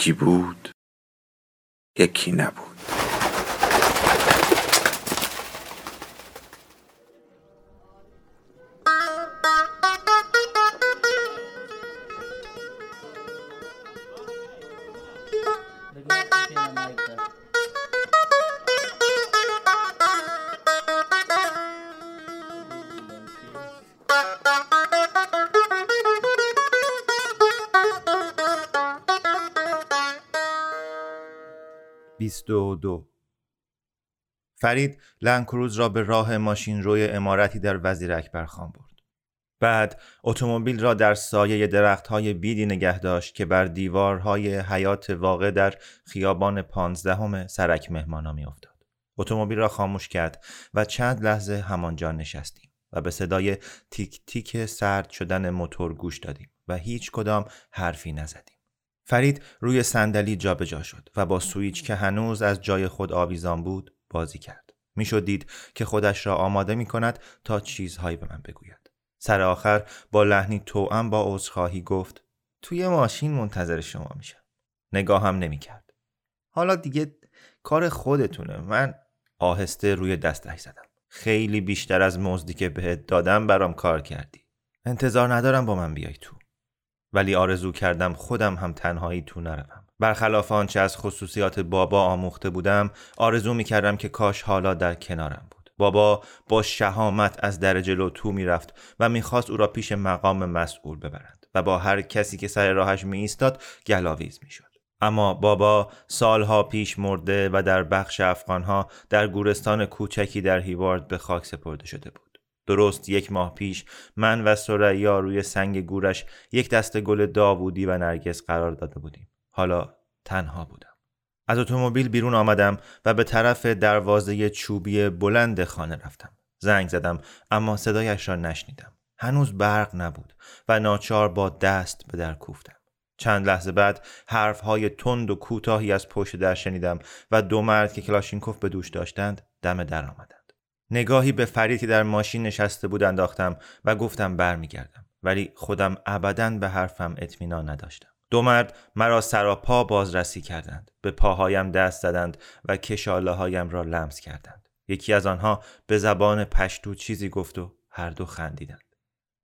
یکی بود یکی نبود. دو فرید لنکروز را به راه ماشین روی امارتی در وزیر اکبر خان برد. بعد اتومبیل را در سایه درختهای بیدی نگه داشت که بر دیوارهای حیات واقع در خیابان پانزدهم سرک مهمانا می افتاد. اتومبیل را خاموش کرد و چند لحظه همانجا نشستیم و به صدای تیک تیک سرد شدن موتور گوش دادیم و هیچ کدام حرفی نزدیم. فرید روی صندلی جابجا شد و با سویچ که هنوز از جای خود آویزان بود بازی کرد. می‌شد دید که خودش را آماده می کند تا چیزهایی به من بگوید. سر آخر با لحنی توأم با عذرخواهی گفت توی ماشین منتظر شما میشم. نگاهم نمی کرد. حالا دیگه کار خودتونه. من آهسته روی دستش زدم. خیلی بیشتر از مزدی که بهت دادم برام کار کردی. انتظار ندارم با من بیای تو. ولی آرزو کردم خودم هم تنهایی تو نروم. برخلاف آنچه از خصوصیات بابا آموخته بودم آرزو می کردم که کاش حالا در کنارم بود. بابا با شهامت از در جلو تو می‌رفت و می‌خواست او را پیش مقام مسئول ببرند و با هر کسی که سر راهش می ایستاد گلاویز می‌شد. اما بابا سالها پیش مرده و در بخش افغانها در گورستان کوچکی در هیوارد به خاک سپرده شده بود. درست یک ماه پیش من و سریا روی سنگ گورش یک دست گل داوودی و نرگس قرار داده بودیم. حالا تنها بودم. از اتومبیل بیرون آمدم و به طرف دروازه چوبی بلند خانه رفتم. زنگ زدم اما صدایش را نشنیدم. هنوز برق نبود و ناچار با دست به در کوفتم. چند لحظه بعد حرفهای تند و کوتاهی از پشت در شنیدم و دو مرد که کلاشینکوف به دوش داشتند دم در آمدند. نگاهی به فرید که در ماشین نشسته بود انداختم و گفتم برمیگردم. ولی خودم ابدا به حرفم اطمینان نداشتم. دو مرد مرا سراپا بازرسی کردند. به پاهایم دست زدند و کشاله هایم را لمس کردند. یکی از آنها به زبان پشتو چیزی گفت و هر دو خندیدند.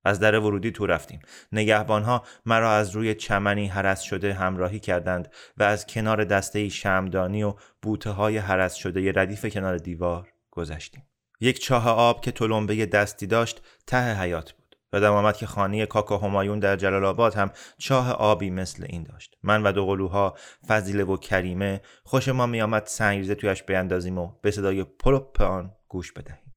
از در ورودی تو رفتیم. نگهبانها مرا از روی چمنی حرس شده همراهی کردند و از کنار دسته شمدانی و بوته های حرس شده ردیف کنار دیوار گذشتیم. یک چاه آب که تلمبه دستی داشت ته حیات بود یادم آمد که خانه کاکا همایون در جلال آباد هم چاه آبی مثل این داشت. من و دو قلوها فضیله و کریمه خوش ما میآمد سنگریزه تویش بیاندازیم و به صدای پلوپ آن گوش بدهیم.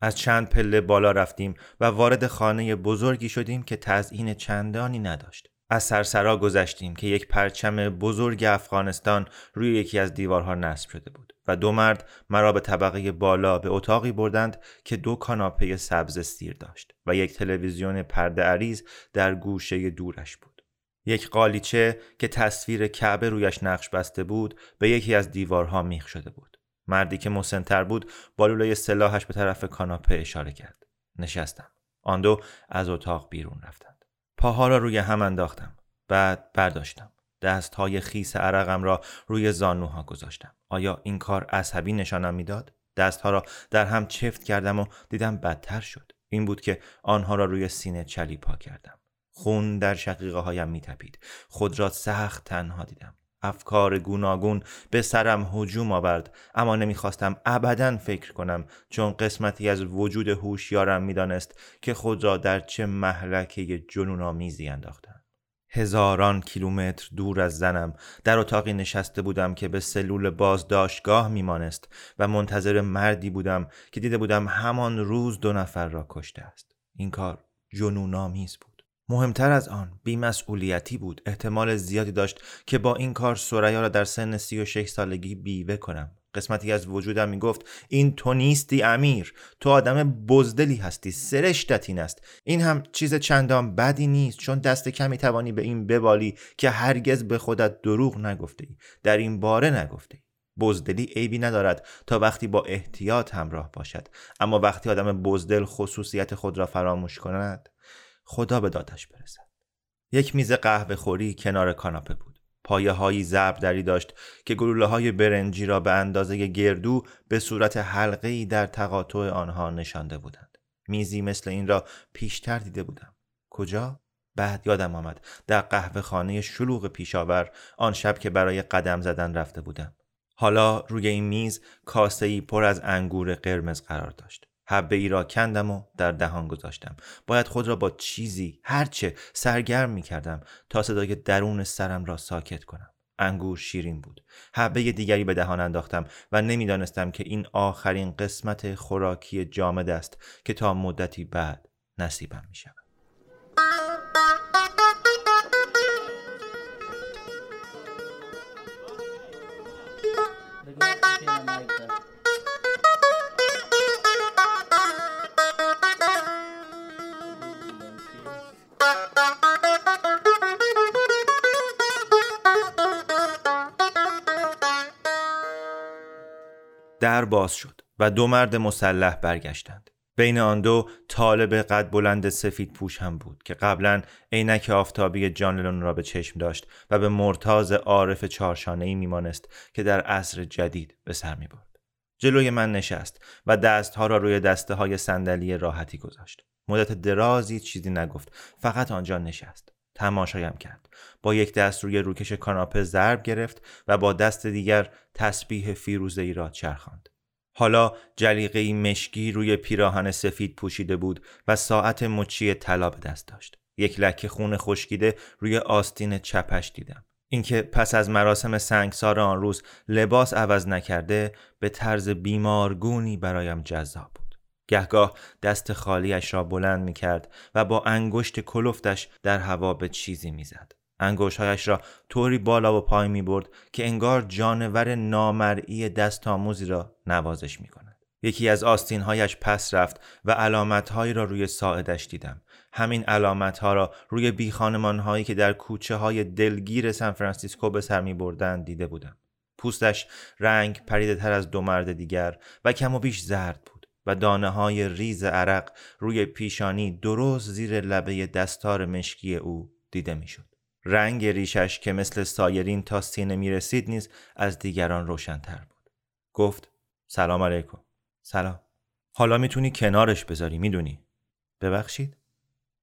از چند پله بالا رفتیم و وارد خانه بزرگی شدیم که تزئین چندانی نداشت. از سرسرا گذشتیم که یک پرچم بزرگ افغانستان روی یکی از دیوارها نصب شده بود و دو مرد مرا به طبقه بالا به اتاقی بردند که دو کاناپه سبز سیر داشت و یک تلویزیون پرده عریض در گوشه دورش بود. یک قالیچه که تصویر کعبه رویش نقش بسته بود به یکی از دیوارها میخ شده بود. مردی که مسنتر بود با لوله سلاحش به طرف کاناپه اشاره کرد. نشستم. آن دو از اتاق بیرون رفتند. پاها را روی هم انداختم. بعد برداشتم. های خیس عرقم را روی زانوها گذاشتم. آیا این کار عصبی نشانم می‌داد؟ دستها را در هم چفت کردم و دیدم بدتر شد. این بود که آنها را روی سینه چلی پا کردم. خون در شقیقه هایم می تپید. خود را سخت تنها دیدم. افکار گوناگون به سرم هجوم آورد. اما نمی‌خواستم ابدا فکر کنم چون قسمتی از وجود هوشیارم می‌دانست که خود را در چه محلکه جنونآمیزی انداختم هزاران کیلومتر دور از زنم در اتاقی نشسته بودم که به سلول بازداشتگاه میمانست و منتظر مردی بودم که دیده بودم همان روز دو نفر را کشته است. این کار جنونآمیز بود. مهمتر از آن بیمسئولیتی بود. احتمال زیادی داشت که با این کار سریا را در سن 36 سالگی بیوه کنم. قسمتی از وجودم می‌گفت این تو نیستی امیر. تو آدم بزدلی هستی سرشتت این است. این هم چیز چندان بدی نیست چون دست کمی توانی به این ببالی که هرگز به خودت دروغ نگفته ای در این باره نگفته ای بزدلی عیبی ندارد تا وقتی با احتیاط همراه باشد. اما وقتی آدم بزدل خصوصیت خود را فراموش کند خدا به دادش برسد. یک میز قهوه خوری کنار کاناپه بود. پایه هایی دری داشت که گلوله های برنجی را به اندازه گردو به صورت حلقه ای در تقاطع آنها نشانده بودند. میزی مثل این را پیشتر دیده بودم. کجا؟ بعد یادم آمد در قهوه خانه شلوغ پیشاور آن شب که برای قدم زدن رفته بودم. حالا روی این میز کاسه ای پر از انگور قرمز قرار داشت. حبه ای را کندم و در دهان گذاشتم. باید خود را با چیزی هرچه سرگرم می کردم تا صدای درون سرم را ساکت کنم. انگور شیرین بود. حبه دیگری به دهان انداختم و نمی‌دانستم که این آخرین قسمت خوراکی جامد است که تا مدتی بعد نصیبم می شود در باز شد و دو مرد مسلح برگشتند. بین آن دو طالب قد بلند سفید پوش هم بود که قبلا عینک آفتابی جان را به چشم داشت و به مرتاز عارف چارشانه ای میمانست که در عصر جدید به سر می برد. جلوی من نشست و دستها را روی دسته های صندلی راحتی گذاشت. مدت درازی چیزی نگفت فقط آنجا نشست. تماشایم کرد. با یک دست روی روکش کاناپه ضرب گرفت و با دست دیگر تسبیح فیروزه ای را چرخاند. حالا جلیقه مشکی روی پیراهن سفید پوشیده بود و ساعت مچی طلا به دست داشت. یک لکه خون خشکیده روی آستین چپش دیدم. اینکه پس از مراسم سنگسار آن روز لباس عوض نکرده به طرز بیمارگونی برایم جذاب بود. گهگاه دست خالیش را بلند می کرد و با انگشت کلفتش در هوا به چیزی می زد. انگشتهایش را طوری بالا و پایین می برد که انگار جانور نامرئی دست آموزی را نوازش می کند. یکی از آستینهایش پس رفت و علامتهایی را روی ساعدش دیدم. همین علامتها را روی بیخانمانهایی که در کوچه های دلگیر سان فرانسیسکو به سر می بردن دیده بودم. پوستش رنگ پریده تر از دو مرد دیگر و کم و بیش زرد بود. و دانه های ریز عرق روی پیشانی درست زیر لبه دستار مشکی او دیده می‌شد. رنگ ریشش که مثل سایرین تا سینه می رسید نیز از دیگران روشنتر بود. گفت سلام علیکم. سلام. حالا می‌تونی کنارش بذاری می‌دونی. ببخشید؟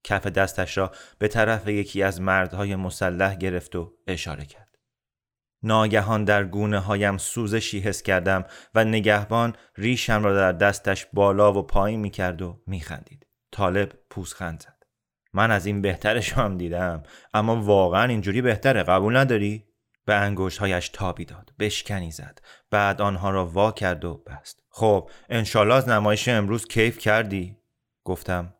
کف دستش را به طرف یکی از مردهای مسلح گرفت و اشاره کرد. ناگهان در گونه هایم سوزشی حس کردم و نگهبان ریشم را در دستش بالا و پایین می کرد و می خندید. طالب پوزخند زد. من از این بهترش هم دیدم اما واقعا اینجوری بهتره قبول نداری؟ به انگشت هایش تابی داد بشکنی زد بعد آنها را وا کرد و بست خب انشالله از نمایش امروز کیف کردی؟ گفتم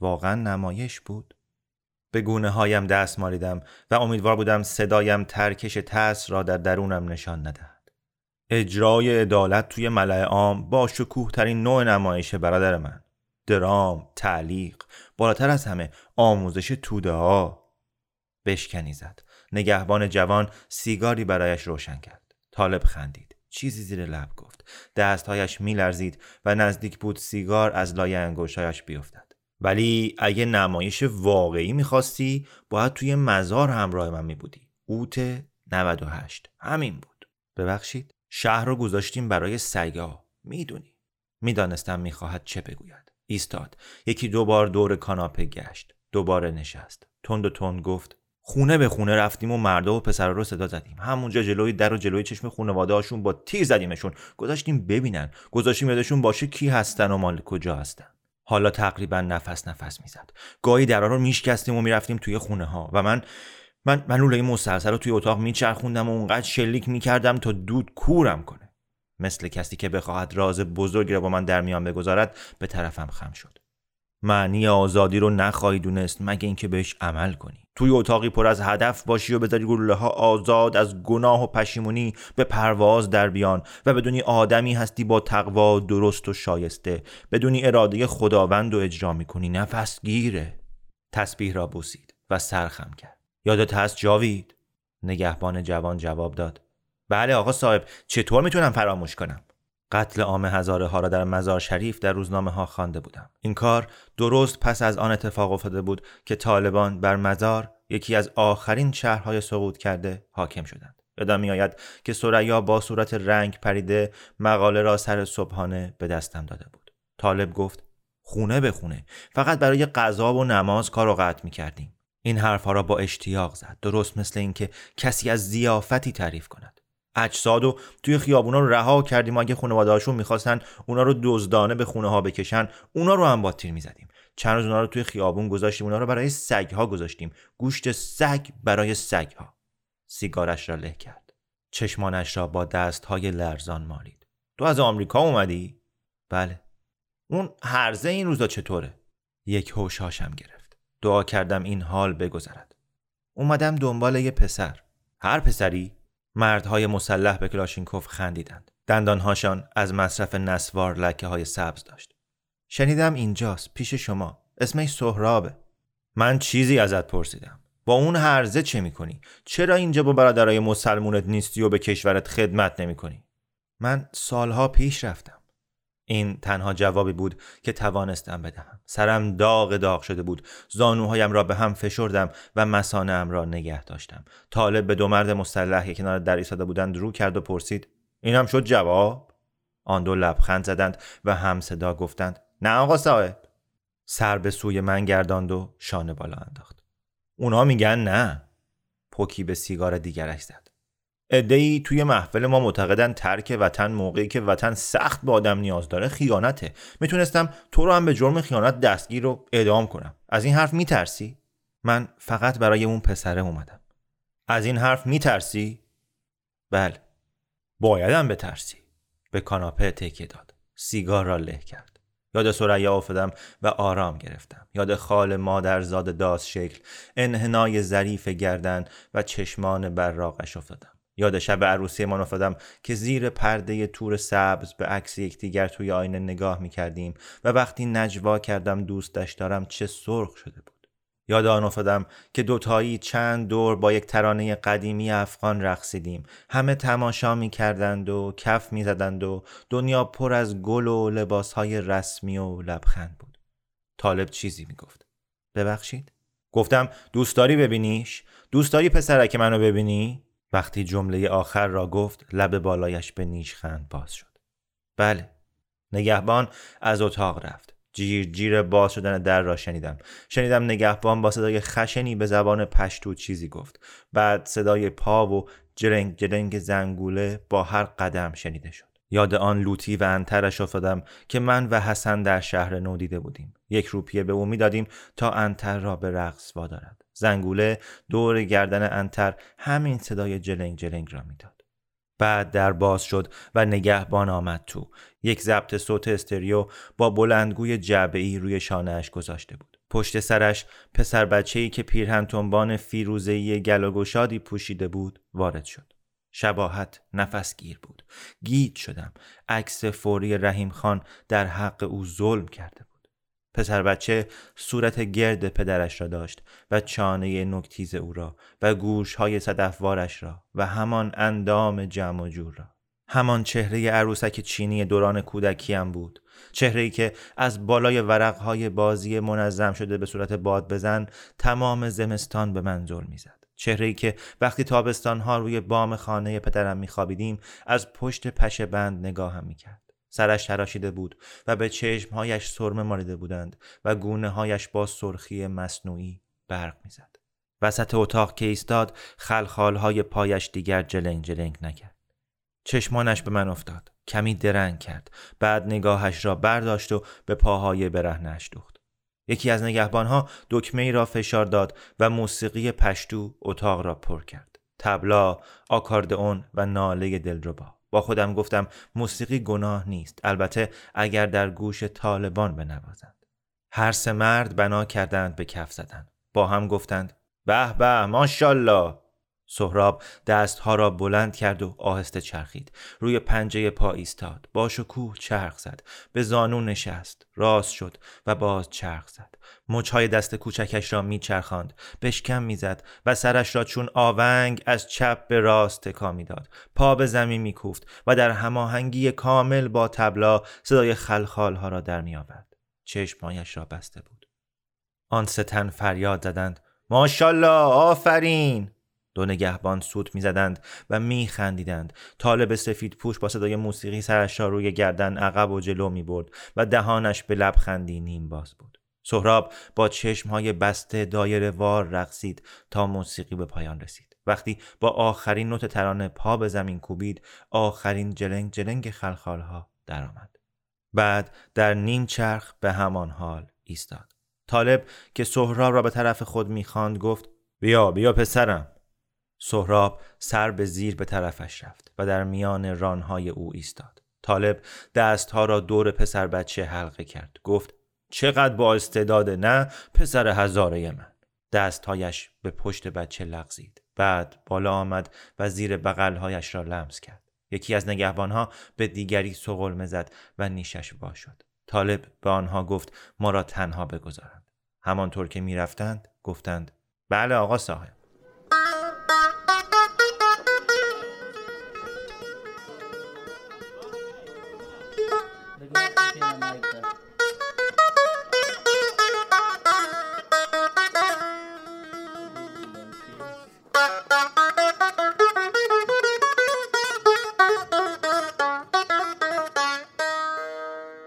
واقعا نمایش بود؟ به گونه هایم دست مالیدم و امیدوار بودم صدایم ترکش تس را در درونم نشان ندهد. اجرای عدالت توی ملع عام با شکوه ترین نوع نمایش برادر من. درام، تعلیق، بالاتر از همه آموزش توده ها. بشکنی زد. نگهبان جوان سیگاری برایش روشن کرد. طالب خندید. چیزی زیر لب گفت. دستهایش میلرزید و نزدیک بود سیگار از لای انگشتهایش بیفتد. ولی اگه نمایش واقعی می‌خواستی باید توی مزار همراه من میبودی. اوت 98 همین بود. ببخشید. شهر رو گذاشتیم برای سگا می‌دونی. می‌دانستم می‌خواهد چه بگوید. ایستاد. یکی دو بار دور کاناپه گشت. دوباره نشست. تند و تند گفت خونه به خونه رفتیم و مردا و پسرا رو صدا زدیم. همونجا جلوی در و جلوی چشم خانواده هاشون با تیر زدیمشون. گذاشتیم ببینن. گذاشتیم یادشون باشه کی هستن و مال کجا هستن. حالا تقریبا نفس نفس می‌زد. گاهی درا رو میشکستیم و می‌رفتیم توی خونه ها و من من من لوله مسلسل رو توی اتاق میچرخوندم و اونقدر شلیک می‌کردم تا دود کورم کنه. مثل کسی که بخواهد راز بزرگی را با من در میان بگذارد به طرفم خم شد. معنی آزادی رو نخواهی دونست مگه اینکه بهش عمل کنی. توی اتاقی پر از هدف باشی و بذاری گلوله ها آزاد از گناه و پشیمونی به پرواز در بیان و بدونی آدمی هستی با تقوا درست و شایسته. بدونی اراده خداوند و اجرا می‌کنی. نفس گیره. تسبیح را بوسید و سرخم کرد. یادت هست جاوید؟ نگهبان جوان جواب داد. بله آقا صاحب. چطور می‌تونم فراموش کنم؟ قتل عام هزاره ها را در مزار شریف در روزنامه ها خوانده بودم. این کار درست پس از آن اتفاق افتاده بود که طالبان بر مزار یکی از آخرین شهرهای سقوط کرده حاکم شدند. یادم میآید که سریا با صورت رنگ پریده مقاله را سر صبحانه به دستم داده بود. طالب گفت خونه به خونه فقط برای غذا و نماز کار قطع می کردیم این حرفها را با اشتیاق زد درست مثل اینکه کسی از زیافتی تعریف کند. اجساد و توی خیابونا رو رها کردیم و اگه خانواده‌هاشون می‌خواستن اونا رو دزدانه به خونه ها بکشن اونا رو هم با تیر می‌زدیم. چند روز اونا رو توی خیابون گذاشتیم اونا رو برای سگ ها گذاشتیم. گوشت سگ برای سگ ها سیگارش را له کرد. چشمانش را با دست های لرزان مالید. تو از آمریکا اومدی؟ بله. اون هرزه این روزا چطوره؟ یک هوش هاشم گرفت. دعا کردم این حال بگذرد. اومدم دنبال یه پسر. هر پسری؟ مردهای مسلح به کلاشینکوف خندیدند. دندانهاشان از مصرف نسوار لکه های سبز داشت. شنیدم اینجاست پیش شما. اسمش سهرابه. من چیزی ازت پرسیدم. با اون هرزه چه می‌کنی؟ چرا اینجا با برادرای مسلمونت نیستی و به کشورت خدمت نمی‌کنی؟ من سالها پیش رفتم. این تنها جوابی بود که توانستم بدهم. سرم داغ داغ شده بود. زانوهایم را به هم فشردم و مسانم را نگه داشتم. طالب به دو مرد مسلح که کنار در ایستاده بودند رو کرد و پرسید اینم شد جواب؟ آن دو لبخند زدند و هم صدا گفتند نه آقا صاحب. سر به سوی من گرداند و شانه بالا انداخت. اونا میگن نه. پوکی به سیگار دیگرش زد. ای توی محفل ما معتقدن ترک وطن موقعی که وطن سخت به آدم نیاز داره خیانته. می‌تونستم تو رو هم به جرم خیانت دستگیر و اعدام کنم. از این حرف میترسی؟ من فقط برای اون پسره اومدم. از این حرف میترسی؟ بله. بایدم بترسی. به کاناپه تکیه داد. سیگار را له کرد. یاد سریا افتادم و آرام گرفتم. یاد خال مادرزاد داس شکل. انحنای ظریف گردن و چشمان براقش افتادم. یاد شب عروسی من افتادم که زیر پرده تور سبز به عکس یکدیگر توی آینه نگاه می کردیم و وقتی نجوا کردم دوستش دارم چه سرخ شده بود. یاد آن افتادم که دوتایی چند دور با یک ترانه قدیمی افغان رقصیدیم. همه تماشا می کردند و کف می زدند و دنیا پر از گل و لباس های رسمی و لبخند بود. طالب چیزی می گفت ببخشید. گفتم دوست داری ببینیش؟ دوست داری پسرک منو ببینی؟ وقتی جمله آخر را گفت لب بالایش به نیشخند باز شد. بله. نگهبان از اتاق رفت. جیر جیر باز شدن در را شنیدم. شنیدم نگهبان با صدای خشنی به زبان پشتو چیزی گفت. بعد صدای پا و جرنگ جرنگ زنگوله با هر قدم شنیده شد. یاد آن لوتی و انترش افتادم که من و حسن در شهر نو دیده بودیم. یک روپیه به او می‌دادیم تا انتر را به رقص وادارد. زنگوله دور گردن انتر همین صدای جلنگ جلنگ را می‌داد. بعد در باز شد و نگهبان آمد تو. یک ضبط صوت استریو با بلندگوی جعبه ای روی شانهاش گذاشته بود. پشت سرش پسر بچه ای که پیرهن تنبان فیروزه‌ای گل و گشادی پوشیده بود وارد شد. شباهت نفسگیر بود. گیت شدم. عکس فوری رحیم خان در حق او ظلم کرده بود. پسر بچه صورت گرد پدرش را داشت و چانه نکتیز او را و گوشهای صدفوارش را و همان اندام جمع و جور را. همان چهره عروسک چینی دوران کودکیم بود. چهره که از بالای ورقهای بازی منظم شده به صورت باد بزن تمام زمستان به من ظلم می‌زد. چهره که وقتی تابستان ها روی بام خانه پدرم میخوابیدیم از پشت پشه بند نگاهم می‌کرد. سرش تراشیده بود و به چشمهایش سرمه ماریده بودند و گونه هایش با سرخی مصنوعی برق می‌زد. وسط اتاق که ایستاد های پایش دیگر جلنگ جلنگ نکرد. چشمانش به من افتاد. کمی درنگ کرد. بعد نگاهش را برداشت و به پاهای برهنش دوخت. یکی از نگهبانها دکمه ای را فشار داد و موسیقی پشتو اتاق را پر کرد. تبلا، آکاردئون و ناله دلربا. با خودم گفتم موسیقی گناه نیست. البته اگر در گوش طالبان بنوازند. هر سه مرد بنا کردند به کف زدن. با هم گفتند به به ماشالله سهراب دستها را بلند کرد و آهسته چرخید. روی پنجه پا ایستاد. با شکوه چرخ زد. به زانو نشست. راست شد و باز چرخ زد. مچهای دست کوچکش را میچرخاند. بشکم می‌زد و سرش را چون آونگ از چپ به راست تکا می‌داد. پا به زمین میکوفت و در هماهنگی کامل با تبلا صدای خلخالها را در میآورد. چشمهایش را بسته بود. آن ستن فریاد زدند. ماشالله آفرین! دو نگهبان سوت می‌زدند و میخندیدند. طالب سفید پوش با صدای موسیقی سرش را روی گردن عقب و جلو می برد و دهانش به لبخندی نیم باز بود. سهراب با های بسته دایر وار رقصید تا موسیقی به پایان رسید. وقتی با آخرین نوت ترانه پا به زمین کوبید آخرین جلنگ جلنگ خلخالها درآمد. بعد در نیم چرخ به همان حال ایستاد. طالب که سهراب را به طرف خود می‌خواند گفت بیا بیا پسرم. سهراب سر به زیر به طرفش رفت و در میان رانهای او ایستاد. طالب دستها را دور پسر بچه حلقه کرد. گفت چقدر با استعداد نه پسر هزاره من. دستهایش به پشت بچه لغزید. بعد بالا آمد و زیر بغلهایش را لمس کرد. یکی از نگهبانها به دیگری سغلمه زد و نیشش وا شد. طالب به آنها گفت ما را تنها بگذارند. همانطور که می‌رفتند گفتند بله آقا صاحب.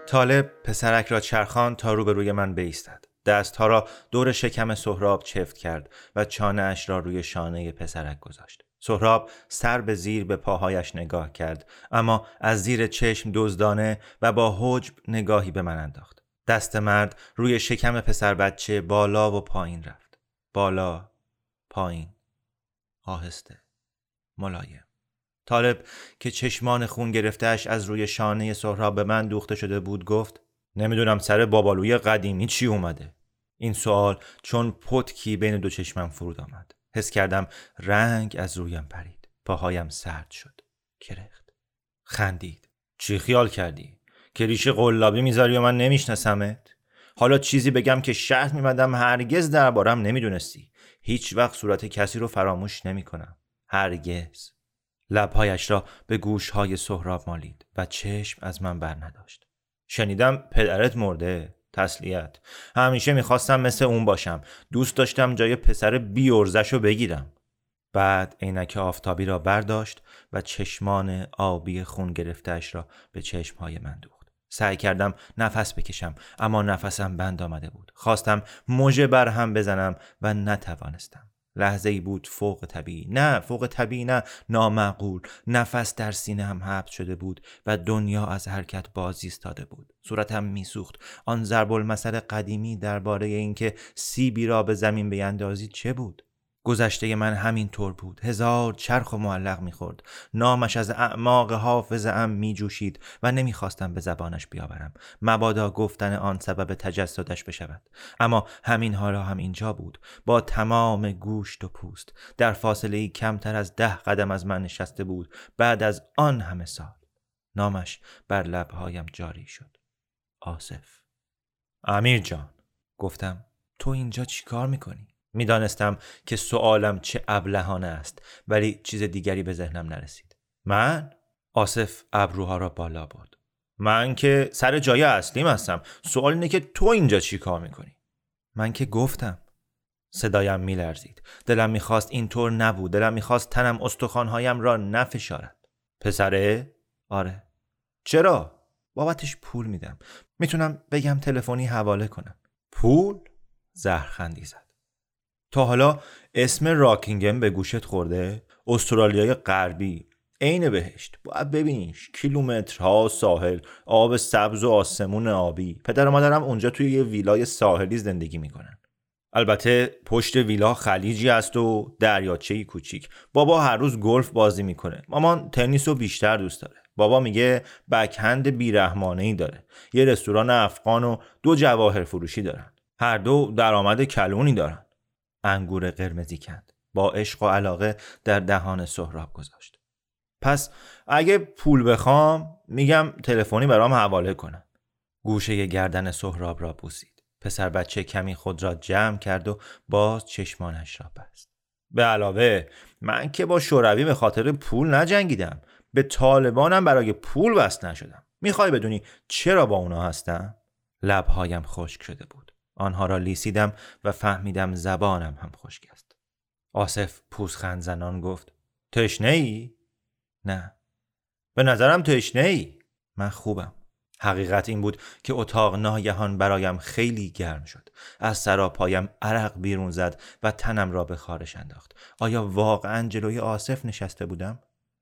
طالب پسرک را چرخان تا روبروی من بیستد. دستها را دور شکم سهراب چفت کرد و چانه اش را روی شانه پسرک گذاشت. سهراب سر به زیر به پاهایش نگاه کرد اما از زیر چشم دزدانه و با حجب نگاهی به من انداخت. دست مرد روی شکم پسر بچه بالا و پایین رفت. بالا پایین. آهسته. ملایم. طالب که چشمان خون گرفتهش از روی شانه سهراب به من دوخته شده بود گفت نمی‌دونم سر بابالوی قدیمی چی اومده. این سوال چون پتکی بین دو چشمم فرود آمد. حس کردم رنگ از رویم پرید. پاهایم سرد شد. کرخت. خندید. چی خیال کردی؟ که ریشه قلابی می‌ذاری و من نمیشناسمت؟ حالا چیزی بگم که شهر میمدم هرگز دربارم نمی‌دونستی. هیچ وقت صورت کسی رو فراموش نمی‌کنم. هرگز. لبهایش را به گوشهای سهراب مالید و چشم از من بر نداشت شنیدم پدرت مرده. تسلیت. همیشه می‌خواستم مثل اون باشم. دوست داشتم جای پسر بیورزش رو بگیرم. بعد عینک آفتابی را برداشت و چشمان آبی خون گرفتهش را به چشمهای من دوخت. سعی کردم نفس بکشم اما نفسم بند آمده بود. خواستم موژه بر هم بزنم و نتوانستم. لحظه ای بود فوق طبیعی. نه فوق طبیعی نه. نامعقول. نفس در سینه هم حبس شده بود و دنیا از حرکت باز ایستاده بود. صورتم میسوخت. آن ضرب المثل قدیمی درباره اینکه سیبی را به زمین بیندازی چه بود؟ گذشته من همین طور بود. هزار چرخ و معلق می‌خورد. نامش از اعماق حافظ ام میجوشید و نمی‌خواستم به زبانش بیاورم. مبادا گفتن آن سبب تجسدش بشود. اما همین حالا هم اینجا بود. با تمام گوشت و پوست. در فاصله کمتر از ده قدم از من نشسته بود. بعد از آن همه سال. نامش بر لبهایم جاری شد. آصف. امیر جان. گفتم تو اینجا چیکار می‌کنی؟ می‌دانستم که سوالم چه ابلهانه است ولی چیز دیگری به ذهنم نرسید. من؟ آصف ابروها را بالا برد. من که سر جای اصلیم هستم. سوال اینه که تو اینجا چی کار می‌کنی؟ من که گفتم. صدایم میلرزید. دلم می‌خواست اینطور نبود. دلم می‌خواست تنم استخوانهایم را نفشارد. پسره؟ آره. چرا؟ بابتش پول میدم. می‌تونم بگم تلفنی حواله کنم. پول؟ زهرخندی زد. تا حالا اسم راکینگم به گوشت خورده؟ استرالیای غربی. عین بهشت. باید ببینیش. کیلومترها ساحل آب سبز و آسمون آبی. پدر و مادرم اونجا توی یه ویلای ساحلی زندگی می‌کنن. البته پشت ویلا خلیجی است و دریاچه کوچیک. بابا هر روز گلف بازی می‌کنه. مامان تنیس رو بیشتر دوست داره. بابا میگه بکهند بیرحمانه ای داره. یه رستوران افغان و دو جواهر فروشی دارن. هر دو درآمد کلونی دارن. انگور قرمزی کند با عشق و علاقه در دهان سهراب گذاشت. پس اگه پول بخوام میگم تلفنی برام حواله کنم. گوشه گردن سهراب را بوسید. پسر بچه کمی خود را جمع کرد و باز چشمانش را بست. به علاوه من که با شوروی به خاطر پول نجنگیدم. به طالبانم برای پول وصل نشدم. می‌خوای بدونی چرا با اونا هستم؟ لبهایم خشک شده بود. آنها را لیسیدم و فهمیدم زبانم هم خشک است. آصف پوزخند زنان گفت تشنه ای؟ نه. به نظرم تشنه ای من خوبم. حقیقت این بود که اتاق ناگهان برایم خیلی گرم شد. از سراپایم عرق بیرون زد و تنم را به خارش انداخت. آیا واقعا جلوی آصف نشسته بودم؟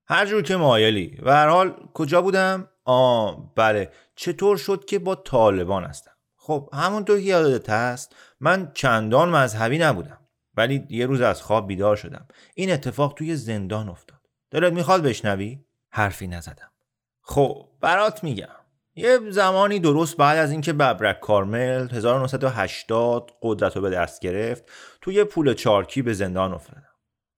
هر جور که مایلی. و حال کجا بودم؟ آ بله. چطور شد که با طالبان هستم؟ خب همونطور که یادت هست من چندان مذهبی نبودم ولی یه روز از خواب بیدار شدم. این اتفاق توی زندان افتاد. دلت می‌خواد بشنوی؟ حرفی نزدم. خب برات میگم. یه زمانی درست بعد از اینکه ببرک کارمل 1980 قدرت رو به دست گرفت توی پول چارکی به زندان افتادم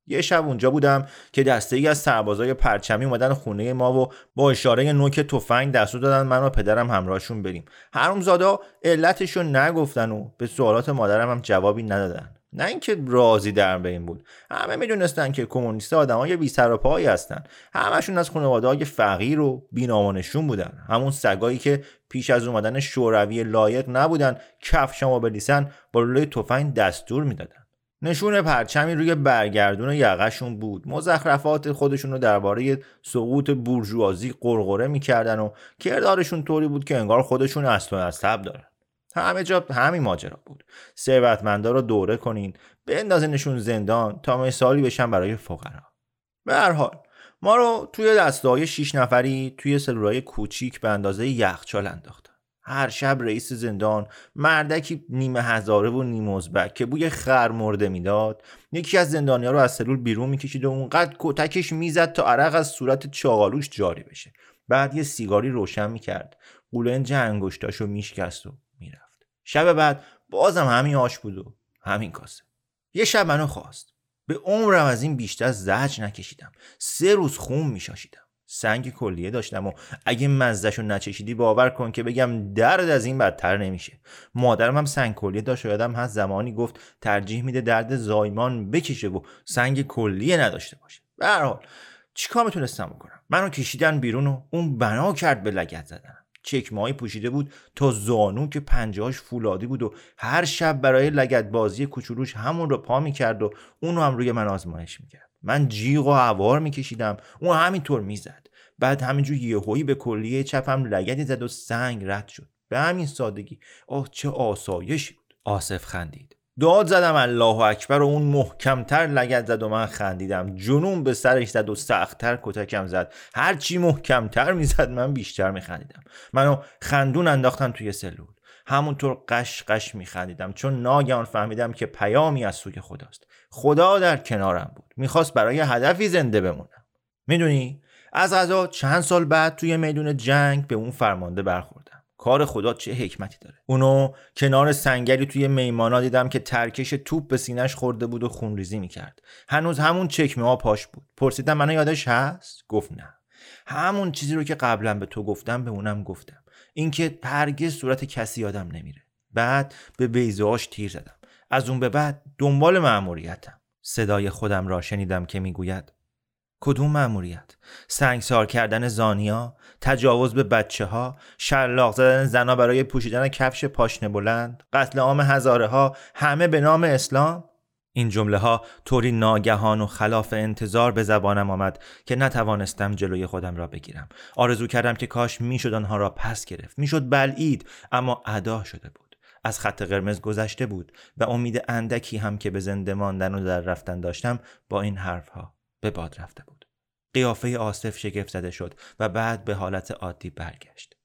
یه شب اونجا بودم که دسته ای از سربازای پرچمی اومدن خونه ما و با اشاره نوک تفنگ دستور دادن من و پدرم همراهشون بریم. حرومزادا علتشو نگفتن و به سوالات مادرم هم جوابی ندادن. نه اینکه راضی در بین بود. همه می‌دونستن که کمونیست آدمای بی سر و پایی هستن. همشون از خانواده های فقیر و بینامانشون بودن. همون سگایی که پیش از اومدن شوروی لایق نبودن کفشمو بلیسن با لوله تفنگ دستور می‌دادن. نشون پرچمی روی برگردون یقشون بود. مزخرفات خودشون رو درباره سقوط بورژوازی قرقره می‌کردن و کردارشون طوری بود که انگار خودشون اصل و نسب دارن. همه جا همین ماجرا بود. ثروتمندا رو دوره کنین بندازنشون زندان تا مثالی بشن برای فقرا. به هر حال ما رو توی دستای شیش نفری توی سلولای کوچیک به اندازه یخچال انداختن هر شب رئیس زندان مردکی نیمه هزاره و نیمه ازبک که بوی خر مرده می‌داد. یکی از زندانیا رو از سلول بیرون می‌کشید و اونقدر کتکش می‌زد تا عرق از صورت چاقالوش جاری بشه. بعد یه سیگاری روشن می‌کرد. قولنج انگشتاشو میشکست و می‌رفت. شب بعد بازم همین آش بود و همین کاسه. یه شب منو خواست. به عمرم از این بیشتر زج نکشیدم. سه روز خون میشاشیدم. سنگ کلیه داشتم و اگه مزدشو نچشیدی باور کن که بگم درد از این بدتر نمیشه. مادرم هم سنگ کلیه داشت و یادم هست زمانی گفت ترجیح میده درد زایمان بکشه و سنگ کلیه نداشته باشه. به هر حال چیکار می‌تونستم بکنم؟ منو کشیدن بیرون و اون بنا کرد به لگت زدن چکمایی پوشیده بود تا زانو که پنجهاش فولادی بود و هر شب برای لگت بازی کوچولوش همون رو پا می‌کرد و اونو هم روی من آزمایش می‌کرد. من جیغ و هوار میکشیدم. اون همینطور می‌زد. بعد همینجور یهویی به کلیه چپم لگتی زد و سنگ رد شد. به همین سادگی. آه چه آسایشی بود. آصف خندید. داد زدم الله اکبر و اون محکمتر لگت زد و من خندیدم. جنون به سرش زد و سختتر کتکم زد. هرچی محکمتر می‌زد من بیشتر میخندیدم. منو خندون انداختن توی سلول. همونطور قش قش میخندیدم. چون ناگهان فهمیدم که پیامی از سوی خداست. خدا در کنارم بود. می‌خواست برای هدفی زنده بمونم. می‌دونی؟ از غذا چند سال بعد توی میدون جنگ به اون فرمانده برخوردم. کار خدا چه حکمتی داره؟ اونو کنار سنگری توی میمانا دیدم که ترکش توپ به سینش خورده بود و خونریزی می‌کرد. هنوز همون چکمه ها پاش بود. پرسیدم منو یادش هست؟ گفت نه. همون چیزی رو که قبلا به تو گفتم به اونم گفتم. اینکه هرگز صورت کسی یادم نمیره. بعد به بیزهاش تیر زدم. از اون به بعد دنبال مأموریتم. صدای خودم را شنیدم که می‌گوید کدوم مأموریت؟ سنگسار کردن زانیا تجاوز به بچه ها شلاق زدن زنا برای پوشیدن کفش پاشنه بلند قتل عام هزاره ها همه به نام اسلام؟ این جمله ها طوری ناگهان و خلاف انتظار به زبانم آمد که نتوانستم جلوی خودم را بگیرم. آرزو کردم که کاش می‌شد آنها را پس گرفت. می‌شد بلعید اما ادا شده بود. از خط قرمز گذشته بود و امید اندکی هم که به زنده ماندن و در رفتن داشتم با این حرفها به باد رفته بود. قیافه آصف شگفت زده شد و بعد به حالت عادی برگشت.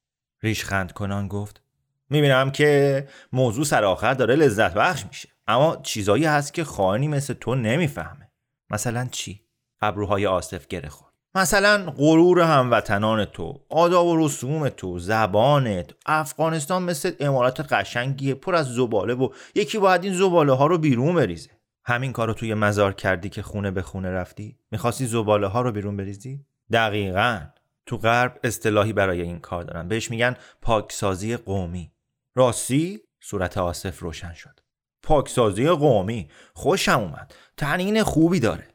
ریشخند کنان گفت می‌بینم که موضوع سر آخر داره لذت بخش میشه اما چیزایی هست که خواهانی مثل تو نمی‌فهمه. مثلا چی؟ ابروهای آصف گره خورد. مثلا غرور هموطنان تو آداب و رسوم تو زبانت. افغانستان مثل امارات قشنگیه پر از زباله و یکی باید این زباله ها رو بیرون بریزه. همین کار رو توی مزار کردی که خونه به خونه رفتی؟ می‌خواستی زباله ها رو بیرون بریزی؟ دقیقا. تو غرب اصطلاحی برای این کار دارن. بهش میگن پاکسازی قومی. راستی؟ صورت آصف روشن شد. پاکسازی قومی. خوشم اومد. تنین خوبی داره.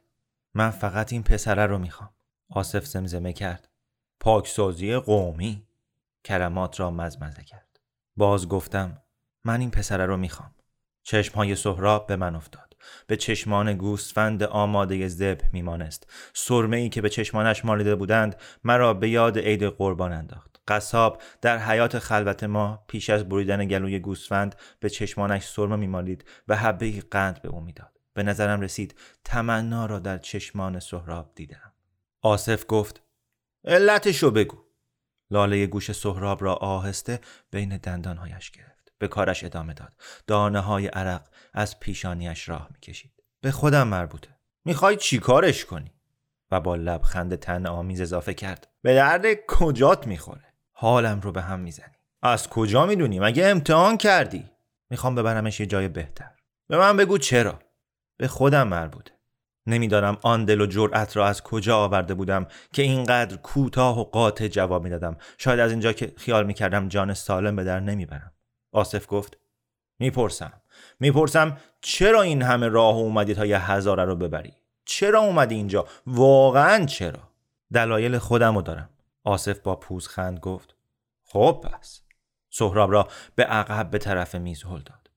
من فقط این پسره رو می‌خوام. آصف زمزمه کرد. پاکسازی قومی. کرمات را مزمزه کرد. باز گفتم من این پسره رو می‌خوام. چشمهای سهراب به من افتاد. به چشمان گوسفند آماده زب میمانست. سرمه ای که به چشمانش مالیده بودند مرا به یاد عید قربان انداخت. قصاب در حیات خلوت ما پیش از بریدن گلوی گوسفند به چشمانش سرمه میمالید و حبه قند به او می‌داد. به نظرم رسید تمنا را در چشمان سهراب دیدم. آصف گفت علتشو بگو. لاله گوش سهراب را آهسته بین دندانهایش گرفت. به کارش ادامه داد. دانه های عرق از پیشانیش راه می‌کشید. به خودم مربوطه. می‌خوای چی کارش کنی؟ و با لبخند تن آمیز اضافه کرد. به درد کجات می‌خوره؟ حالم رو به هم می‌زنی. از کجا می‌دونی؟ مگه امتحان کردی؟ می‌خوام ببرمش یه جای بهتر. به من بگو چرا. به خودم مربوطه. نمی‌دانم آن دل و جرأت را از کجا آورده بودم که اینقدر کوتاه و قاطع جواب می‌دادم. شاید از اینجا که خیال می‌کردم جان سالم به در نمی‌برم. آصف گفت می‌پرسم. می‌پرسم چرا این همه راه اومدی تا یه هزاره رو ببری؟ چرا اومدی اینجا؟ واقعا چرا؟ دلایل خودم رو دارم. آصف با پوزخند گفت خب پس. سهراب را به عقب به طرف میز هل داد.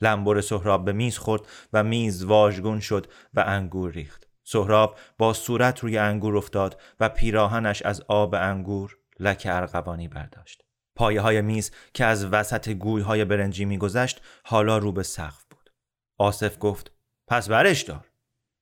لنبر سهراب به میز خورد و میز واژگون شد و انگور ریخت. سهراب با صورت روی انگور افتاد و پیراهنش از آب انگور لک ارغوانی برداشت. پایه های میز که از وسط گوی های برنجی میگذشت حالا رو به سقف بود. آصف گفت پس برش دار.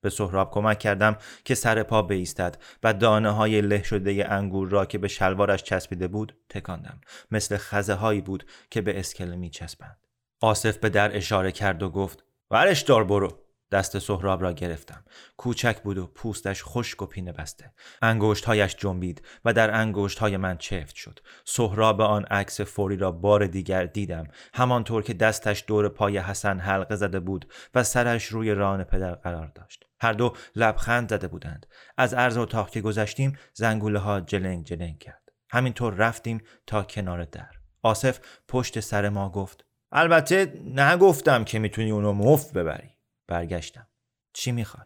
به سهراب کمک کردم که سر پا بیستد و دانه های له شده انگور را که به شلوارش چسبیده بود تکاندم. مثل خزه هایی بود که به اسکله می چسبند. آصف به در اشاره کرد و گفت ورش دار برو. دست سهراب را گرفتم. کوچک بود و پوستش خشک و پینه بسته. انگشتهایش جنبید و در انگشتهای من چفت شد. سهراب آن عکس فوری را بار دیگر دیدم. همانطور که دستش دور پای حسن حلقه زده بود و سرش روی ران پدر قرار داشت. هر دو لبخند زده بودند. از عرض اتاق که گذشتیم زنگوله ها جلنگ جلنگ کرد. همینطور رفتیم تا کنار در. آصف پشت سر ما گفت البته نگفتم که می‌تونی اونو مفت ببری برگشتم چی می‌خوای؟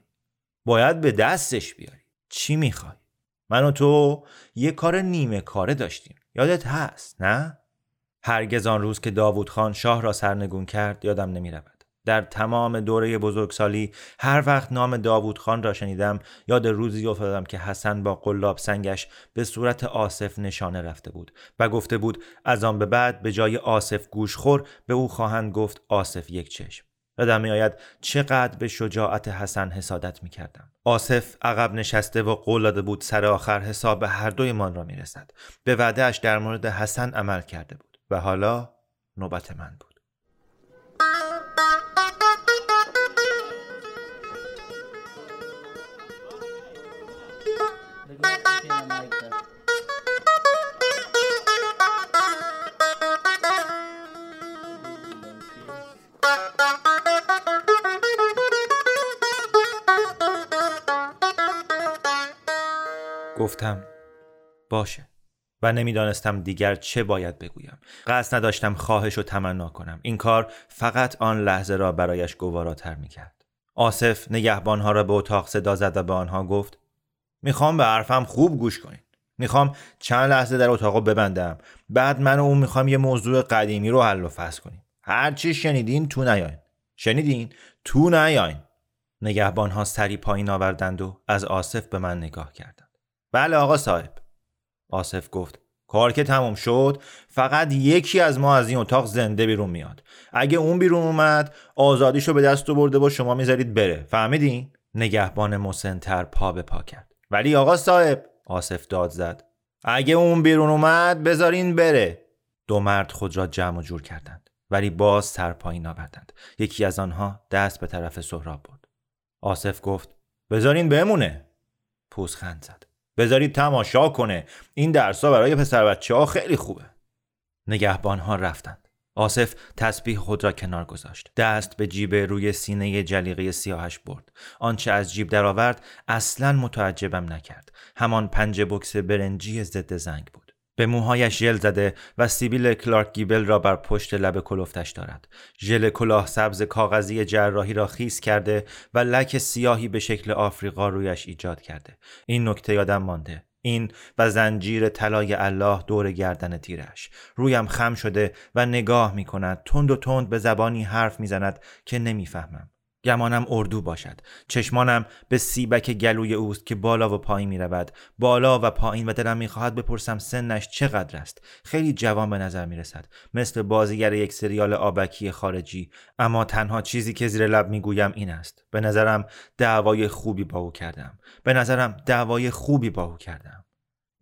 باید به دستش بیاری چی می‌خوای؟ من و تو یه کار نیمه کاره داشتیم یادت هست نه؟ هرگز آن روز که داوود خان شاه را سرنگون کرد یادم نمی‌رود در تمام دوره بزرگسالی هر وقت نام داوود خان را شنیدم یاد روزی افتادم که حسن با قلاب سنگش به صورت آصف نشانه رفته بود و گفته بود از آن به بعد به جای آصف گوشخور به او خواهند گفت آصف یک چشم یادم آید چقدر به شجاعت حسن حسادت می کردم. آصف عقب نشسته و قول داده بود سر آخر حساب هر دویمان را می رسد. به وعدهش در مورد حسن عمل کرده بود و حالا نوبت من بود. گفتم باشه. و نمی‌دانستم دیگر چه باید بگویم. قصد نداشتم خواهش و تمنا کنم. این کار فقط آن لحظه را برایش گواراتر می‌کرد. آصف نگهبانها را به اتاق صدا زد و به آنها گفت می‌خوام به حرفم خوب گوش کنین. می‌خوام چند لحظه در اتاق ببندم. بعد من و اون می‌خوام یه موضوع قدیمی رو حل و فصل کنیم. هر چی شنیدین تو نیاین. شنیدین؟ تو نیاین. نگهبانها سری پایین آوردند و از آصف به من نگاه کردند. بله آقا صاحب. آصف گفت کار که تموم شد فقط یکی از ما از این اتاق زنده بیرون میاد. اگه اون بیرون اومد آزادیشو به دست برده با شما می‌ذارید بره. فهمیدین؟ نگهبان مسنتر پا به پا کرد. ولی آقا صاحب آصف داد زد. اگه اون بیرون اومد بذارین بره. دو مرد خود را جمع و جور کردند ولی باز سر پایین آوردند. یکی از آنها دست به طرف سهراب برد. آصف گفت بذارین بمونه. پوزخند زد. بذارید تماشا کنه. این درسا برای پسر بچه ها خیلی خوبه. نگهبان ها رفتند. آصف تسبیح خود را کنار گذاشت. دست به جیب روی سینه جلیقه سیاهش برد. آنچه از جیب درآورد اصلا متعجبم نکرد. همان پنج بکس برنجی ضد زنگ بود. به موهایش ژل زده و سیبیل کلارک گیبل را بر پشت لب کلفتش دارد. ژل کلاه سبز کاغذی جراحی را خیس کرده و لک سیاهی به شکل آفریقا رویش ایجاد کرده. این نکته یادم مانده. این و زنجیر طلای الله دور گردن تیرش. رویم خم شده و نگاه می کند تند و تند به زبانی حرف می زند که نمی‌فهمم. گمانم اردو باشد. چشمانم به سیبک گلوی اوست که بالا و پایین می رود بالا و پایین و دلم می خواهد بپرسم سنش چقدر است. خیلی جوان به نظر می رسد مثل بازیگر یک سریال آبکی خارجی. اما تنها چیزی که زیر لب می گویم این است. به نظرم دعوای خوبی با او کردم. به نظرم دعوای خوبی با او کردم.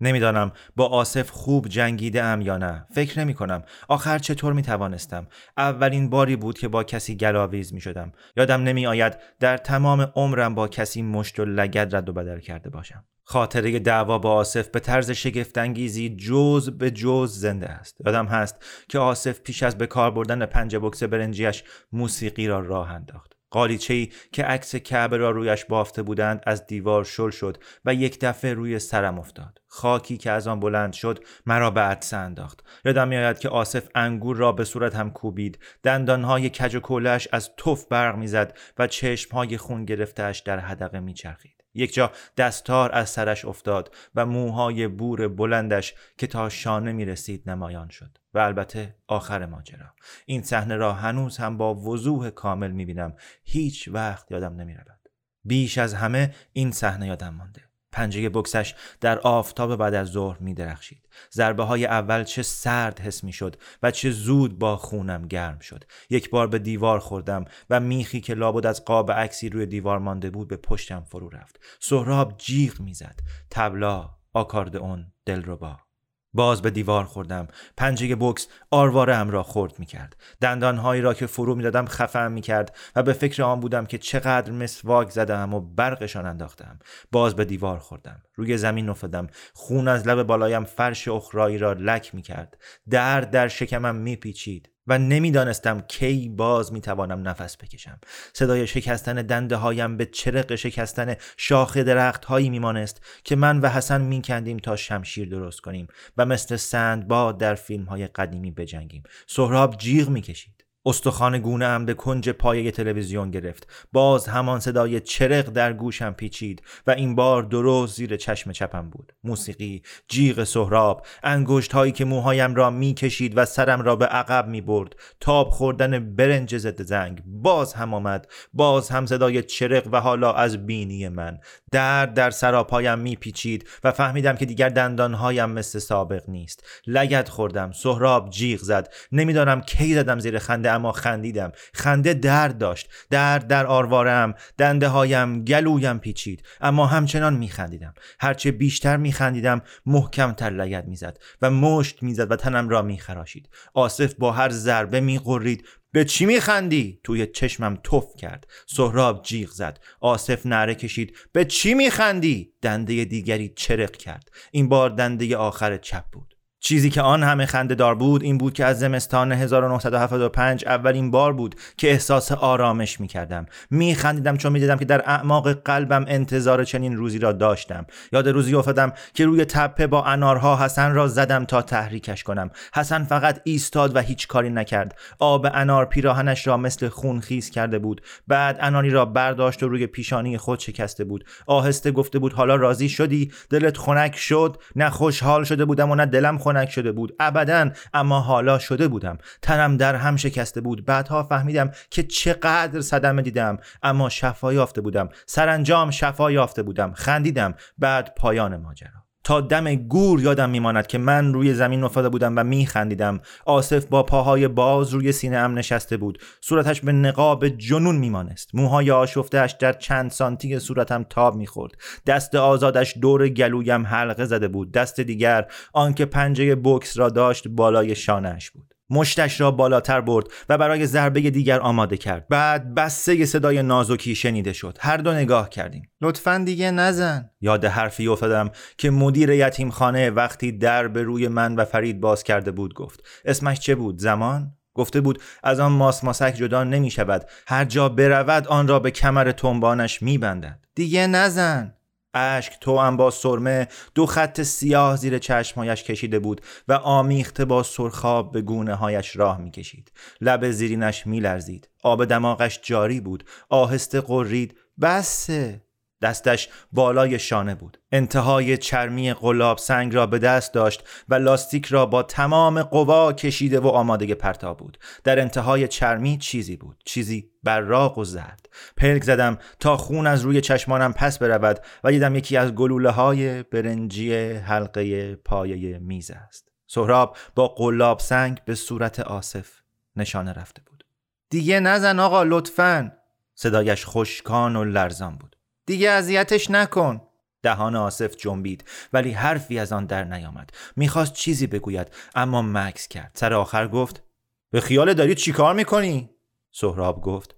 نمی‌دانم با آصف خوب جنگیده ام یا نه. فکر نمی کنم آخر چطور می توانستم اولین باری بود که با کسی گلاویز می شدم یادم نمی آید در تمام عمرم با کسی مشت و لگد رد و بدل کرده باشم. خاطره دعوا با آصف به طرز شگفتانگیزی جز به جز زنده است. یادم هست که آصف پیش از به کار بردن پنج بکس برنجیش موسیقی را راه انداخت. قالیچه که عکس کعبه را رویش بافته بودند از دیوار شل شد و یک دفعه روی سرم افتاد. خاکی که از آن بلند شد مرا به عدسه انداخت. یادم میآید که آصف انگور را به صورت هم کوبید. دندانهای کج و کولش از توف برق می‌زد و چشمهای خون گرفتهش در حدقه میچرخید. یک جا دستار از سرش افتاد و موهای بور بلندش که تا شانه می رسید نمایان شد. و البته آخر ماجرا این صحنه را هنوز هم با وضوح کامل می بینم هیچ وقت یادم نمی رود. بیش از همه این صحنه یادم مانده پنجه بکسش در آفتاب بعد از ظهر می درخشید. ضربه های اول چه سرد حس می شد و چه زود با خونم گرم شد. یک بار به دیوار خوردم و میخی که لابد از قاب عکسی روی دیوار مانده بود به پشتم فرو رفت. سهراب جیغ می‌زد. تبلا، آکاردئون، دلربا. باز به دیوار خوردم. پنجه بکس آرواره هم را خورد می کرد دندانهایی را که فرو می دادم خفم می کرد و به فکر آن بودم که چقدر مسواک زدم و برقشان انداختم. باز به دیوار خوردم. روی زمین افتادم. خون از لب بالایم فرش اخرایی را لک می کرد درد در شکمم می پیچید و نمی‌دانستم کی باز می‌توانم نفس بکشم. صدای شکستن دنده هایم به چرق شکستن شاخ درخت هایی میمانست که من و حسن میکندیم تا شمشیر درست کنیم و مثل سندباد در فیلم های قدیمی بجنگیم. سهراب جیغ می‌کشید. استخوان گونه هم به کنج پایه تلویزیون گرفت. باز همان صدای چرق در گوشم پیچید و این بار درست زیر چشم چپم بود. موسیقی جیغ سهراب انگشت هایی که موهایم را می‌کشید و سرم را به عقب می برد تاب خوردن برنج ضد زنگ. باز هم آمد. باز هم صدای چرق و حالا از بینی من. درد در سراپایم میپیچید و فهمیدم که دیگر دندانهایم مثل سابق نیست. لگت خوردم. سهراب جیغ زد. نمی‌دانم کی زدم زیر خنده اما خندیدم. خنده درد داشت. درد در آروارم. دنده هایم گلویم پیچید. اما همچنان میخندیدم. هرچه بیشتر میخندیدم محکم تر لگت می‌زد و مشت می‌زد و تنم را میخراشید. آصف با هر ضربه میقرید به چی میخندی؟ توی چشمم توف کرد. سهراب جیغ زد. آصف نره کشید. به چی میخندی؟ دنده دیگری چرق کرد. این بار دنده آخر چپ بود. چیزی که آن همه خنده دار بود این بود که از زمستان 1975 اولین بار بود که احساس آرامش می کردم می خندیدم چون می دیدم که در اعماق قلبم انتظار چنین روزی را داشتم. یاد روزی افتادم که روی تپه با انارها حسن را زدم تا تحریکش کنم. حسن فقط ایستاد و هیچ کاری نکرد. آب انار پیراهنش را مثل خون خیز کرده بود. بعد اناری را برداشت و روی پیشانی خود شکسته بود. آهسته گفته بود حالا راضی شدی؟ دلت خنک شد؟ نه خوشحال شده بودم و نه دلم شده بود. ابدا اما حالا شده بودم. تنم در هم شکسته بود. بعدها فهمیدم که چقدر صدمه دیدم. اما شفا یافته بودم. سرانجام شفا یافته بودم. خندیدم. بعد پایان ماجرا. تا دم گور یادم میماند که من روی زمین افتاده بودم و میخندیدم. آصف با پاهای باز روی سینه ام نشسته بود. صورتش به نقاب جنون میمانست. موهای آشفتهاش در چند سانتی صورتم تاب می‌خورد. دست آزادش دور گلویم حلقه زده بود. دست دیگر آنکه پنجه بکس را داشت بالای شانهاش بود. مشتش را بالاتر برد و برای ضربه دیگر آماده کرد. بعد بسته صدای نازکی شنیده شد. هر دو نگاه کردیم. لطفا دیگه نزن. یاد حرفی افتادم که مدیر یتیم خانه وقتی در به روی من و فرید باز کرده بود گفت. اسمش چه بود؟ زمان؟ گفته بود از آن ماس ماسک جدا نمی شود هر جا برود آن را به کمر تنبانش می بندد دیگه نزن. اشک تو هم با سرمه. دو خط سیاه زیر چشمهایش کشیده بود و آمیخته با سرخاب به گونه هایش راه می‌کشید. لب زیرینش میلرزید. آب دماغش جاری بود. آهسته قرید بسه. دستش بالای شانه بود. انتهای چرمی قلاب سنگ را به دست داشت و لاستیک را با تمام قوا کشیده و آماده پرتا بود. در انتهای چرمی چیزی بود. چیزی براق و زرد. پلک زدم تا خون از روی چشمانم پس برود و دیدم یکی از گلوله های برنجی حلقه پایه میز است. سهراب با قلاب سنگ به صورت آصف نشانه رفته بود. دیگه نزن آقا لطفا. صدایش خشکان و لرزان بود. دیگه اذیتش نکن. دهان آصف جنبید ولی حرفی از آن در نیامد. می‌خواست چیزی بگوید اما مکس کرد. سر آخر گفت به خیال داری چیکار می‌کنی؟ سهراب گفت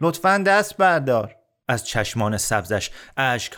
لطفا دست بردار. از چشمان سبزش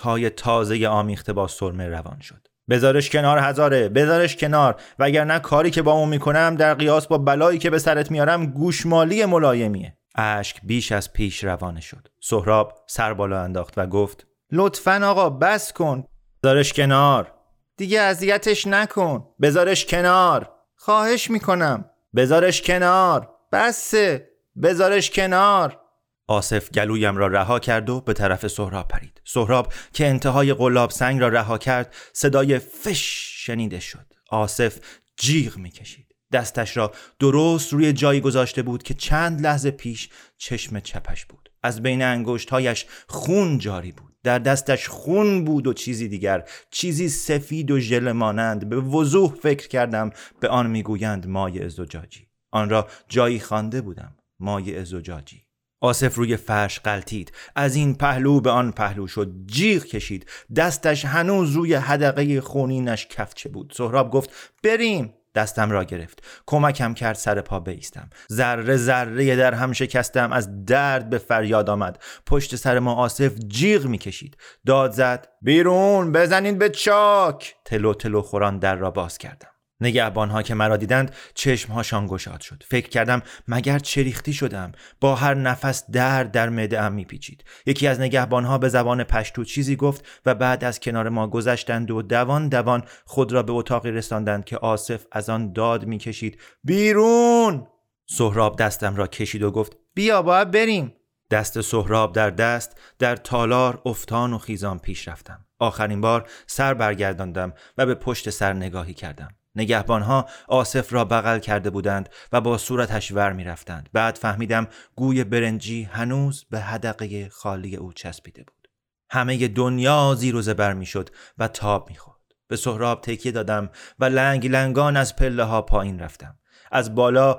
های تازه آمیخته با سرمه روان شد. بذارش کنار هزاره بذارش کنار. وگرنه کاری که با اون می‌کنم در قیاس با بلایی که به سرت میارم گوشمالی ملایمیه. اشک بیش از پیش روانه شد. سهراب سر بالا انداخت و گفت لطفا آقا بس کن. بذارش کنار. دیگه اذیتش نکن. بذارش کنار. خواهش می‌کنم. بذارش کنار. بسه. بذارش کنار. آصف گلویم را رها کرد و به طرف سهراب پرید. سهراب که انتهای قلاب سنگ را رها کرد صدای فش شنیده شد. آصف جیغ می‌کشید. دستش را درست روی جایی گذاشته بود که چند لحظه پیش چشم چپش بود. از بین انگشتهایش خون جاری بود. در دستش خون بود و چیزی دیگر. چیزی سفید و ژله مانند. به وضوح فکر کردم. به آن می‌گویند مایع زجاجی. آن را جایی خوانده بودم. مایع زجاجی. آصف روی فرش قلتید. از این پهلو به آن پهلو شد. جیغ کشید. دستش هنوز روی حدقه خونینش کفچه بود. سهراب گفت بریم. دستم را گرفت. کمکم کرد سر پا بیستم. ذره ذره در هم شکستم. از درد به فریاد آمد. پشت سر ما آصف جیغ می‌کشید. داد زد بیرون بزنین به چاک. تلو تلو خوران در را باز کردم. نگهبانها که مرا دیدند چشمهاشان گشاد شد. فکر کردم مگر چریختی شدم. با هر نفس درد در معده ام میپیچید. یکی از نگهبانها به زبان پشتو چیزی گفت و بعد از کنار ما گذشتند و دوان دوان خود را به اتاقی رساندند که آصف از آن داد می‌کشید. بیرون! سهراب دستم را کشید و گفت بیا باید بریم. دست سهراب در دست در تالار افتان و خیزان پیش رفتم. آخرین بار سر برگرداندم و به پشت سر نگاهی کردم. نگهبانها آصف را بغل کرده بودند و با صورتش ور می رفتند. بعد فهمیدم گوی برنجی هنوز به حدقه خالی او چسبیده بود. همه دنیا زیر و زبر می شد و تاب می خورد. به سهراب تکیه دادم و لنگ لنگان از پله ها پایین رفتم. از بالا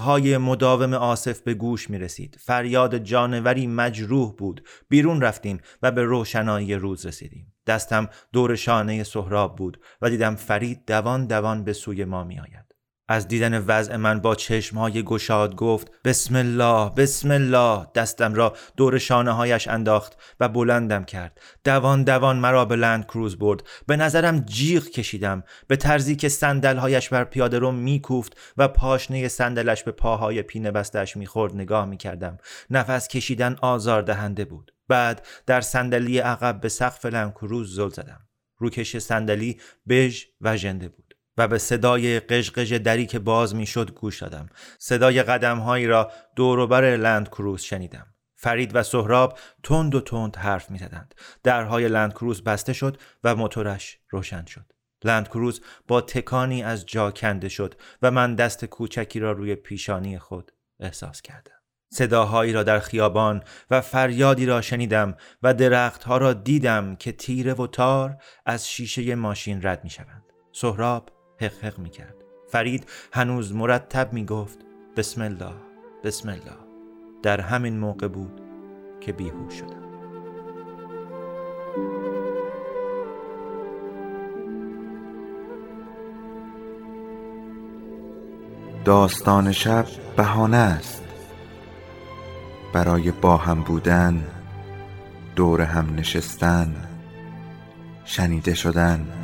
های مداوم آصف به گوش می رسید. فریاد جانوری مجروح بود. بیرون رفتیم و به روشنایی روز رسیدیم. دستم دور شانه سهراب بود و دیدم فرید دوان دوان به سوی ما می آید. از دیدن وضع من با چشمهای گشاد گفت بسم الله بسم الله. دستم را دور شانه هایش انداخت و بلندم کرد. دوان دوان مرا به لند کروز برد. به نظرم جیغ کشیدم. به طرزی که هایش بر پیاده رو میکوفت و پاشنه صندلش به پاهای پینه بستش می‌خورد نگاه می‌کردم. نفس کشیدن آزار دهنده بود. بعد در صندلی عقب به سقف لنکروز زل زدم. روکش صندلی بژ و ژنده بود. و به صدای قژقژ دری که باز می‌شد گوش دادم. صدای قدمهایی را دوروبر لند کروز شنیدم. فرید و سهراب تند و تند حرف می‌زدند. درهای لند کروز بسته شد و موتورش روشن شد. لند کروز با تکانی از جا کنده شد و من دست کوچکی را روی پیشانی خود احساس کردم. صداهایی را در خیابان و فریادی را شنیدم و درختها را دیدم که تیره و تار از شیشه ماشین رد می شوند. سهراب حق حق می کرد. فرید هنوز مرتب می گفت بسم الله بسم الله. در همین موقع بود که بیهوش شدم. داستان شب بهانه است. برای با هم بودن دور هم نشستن شنیده شدن.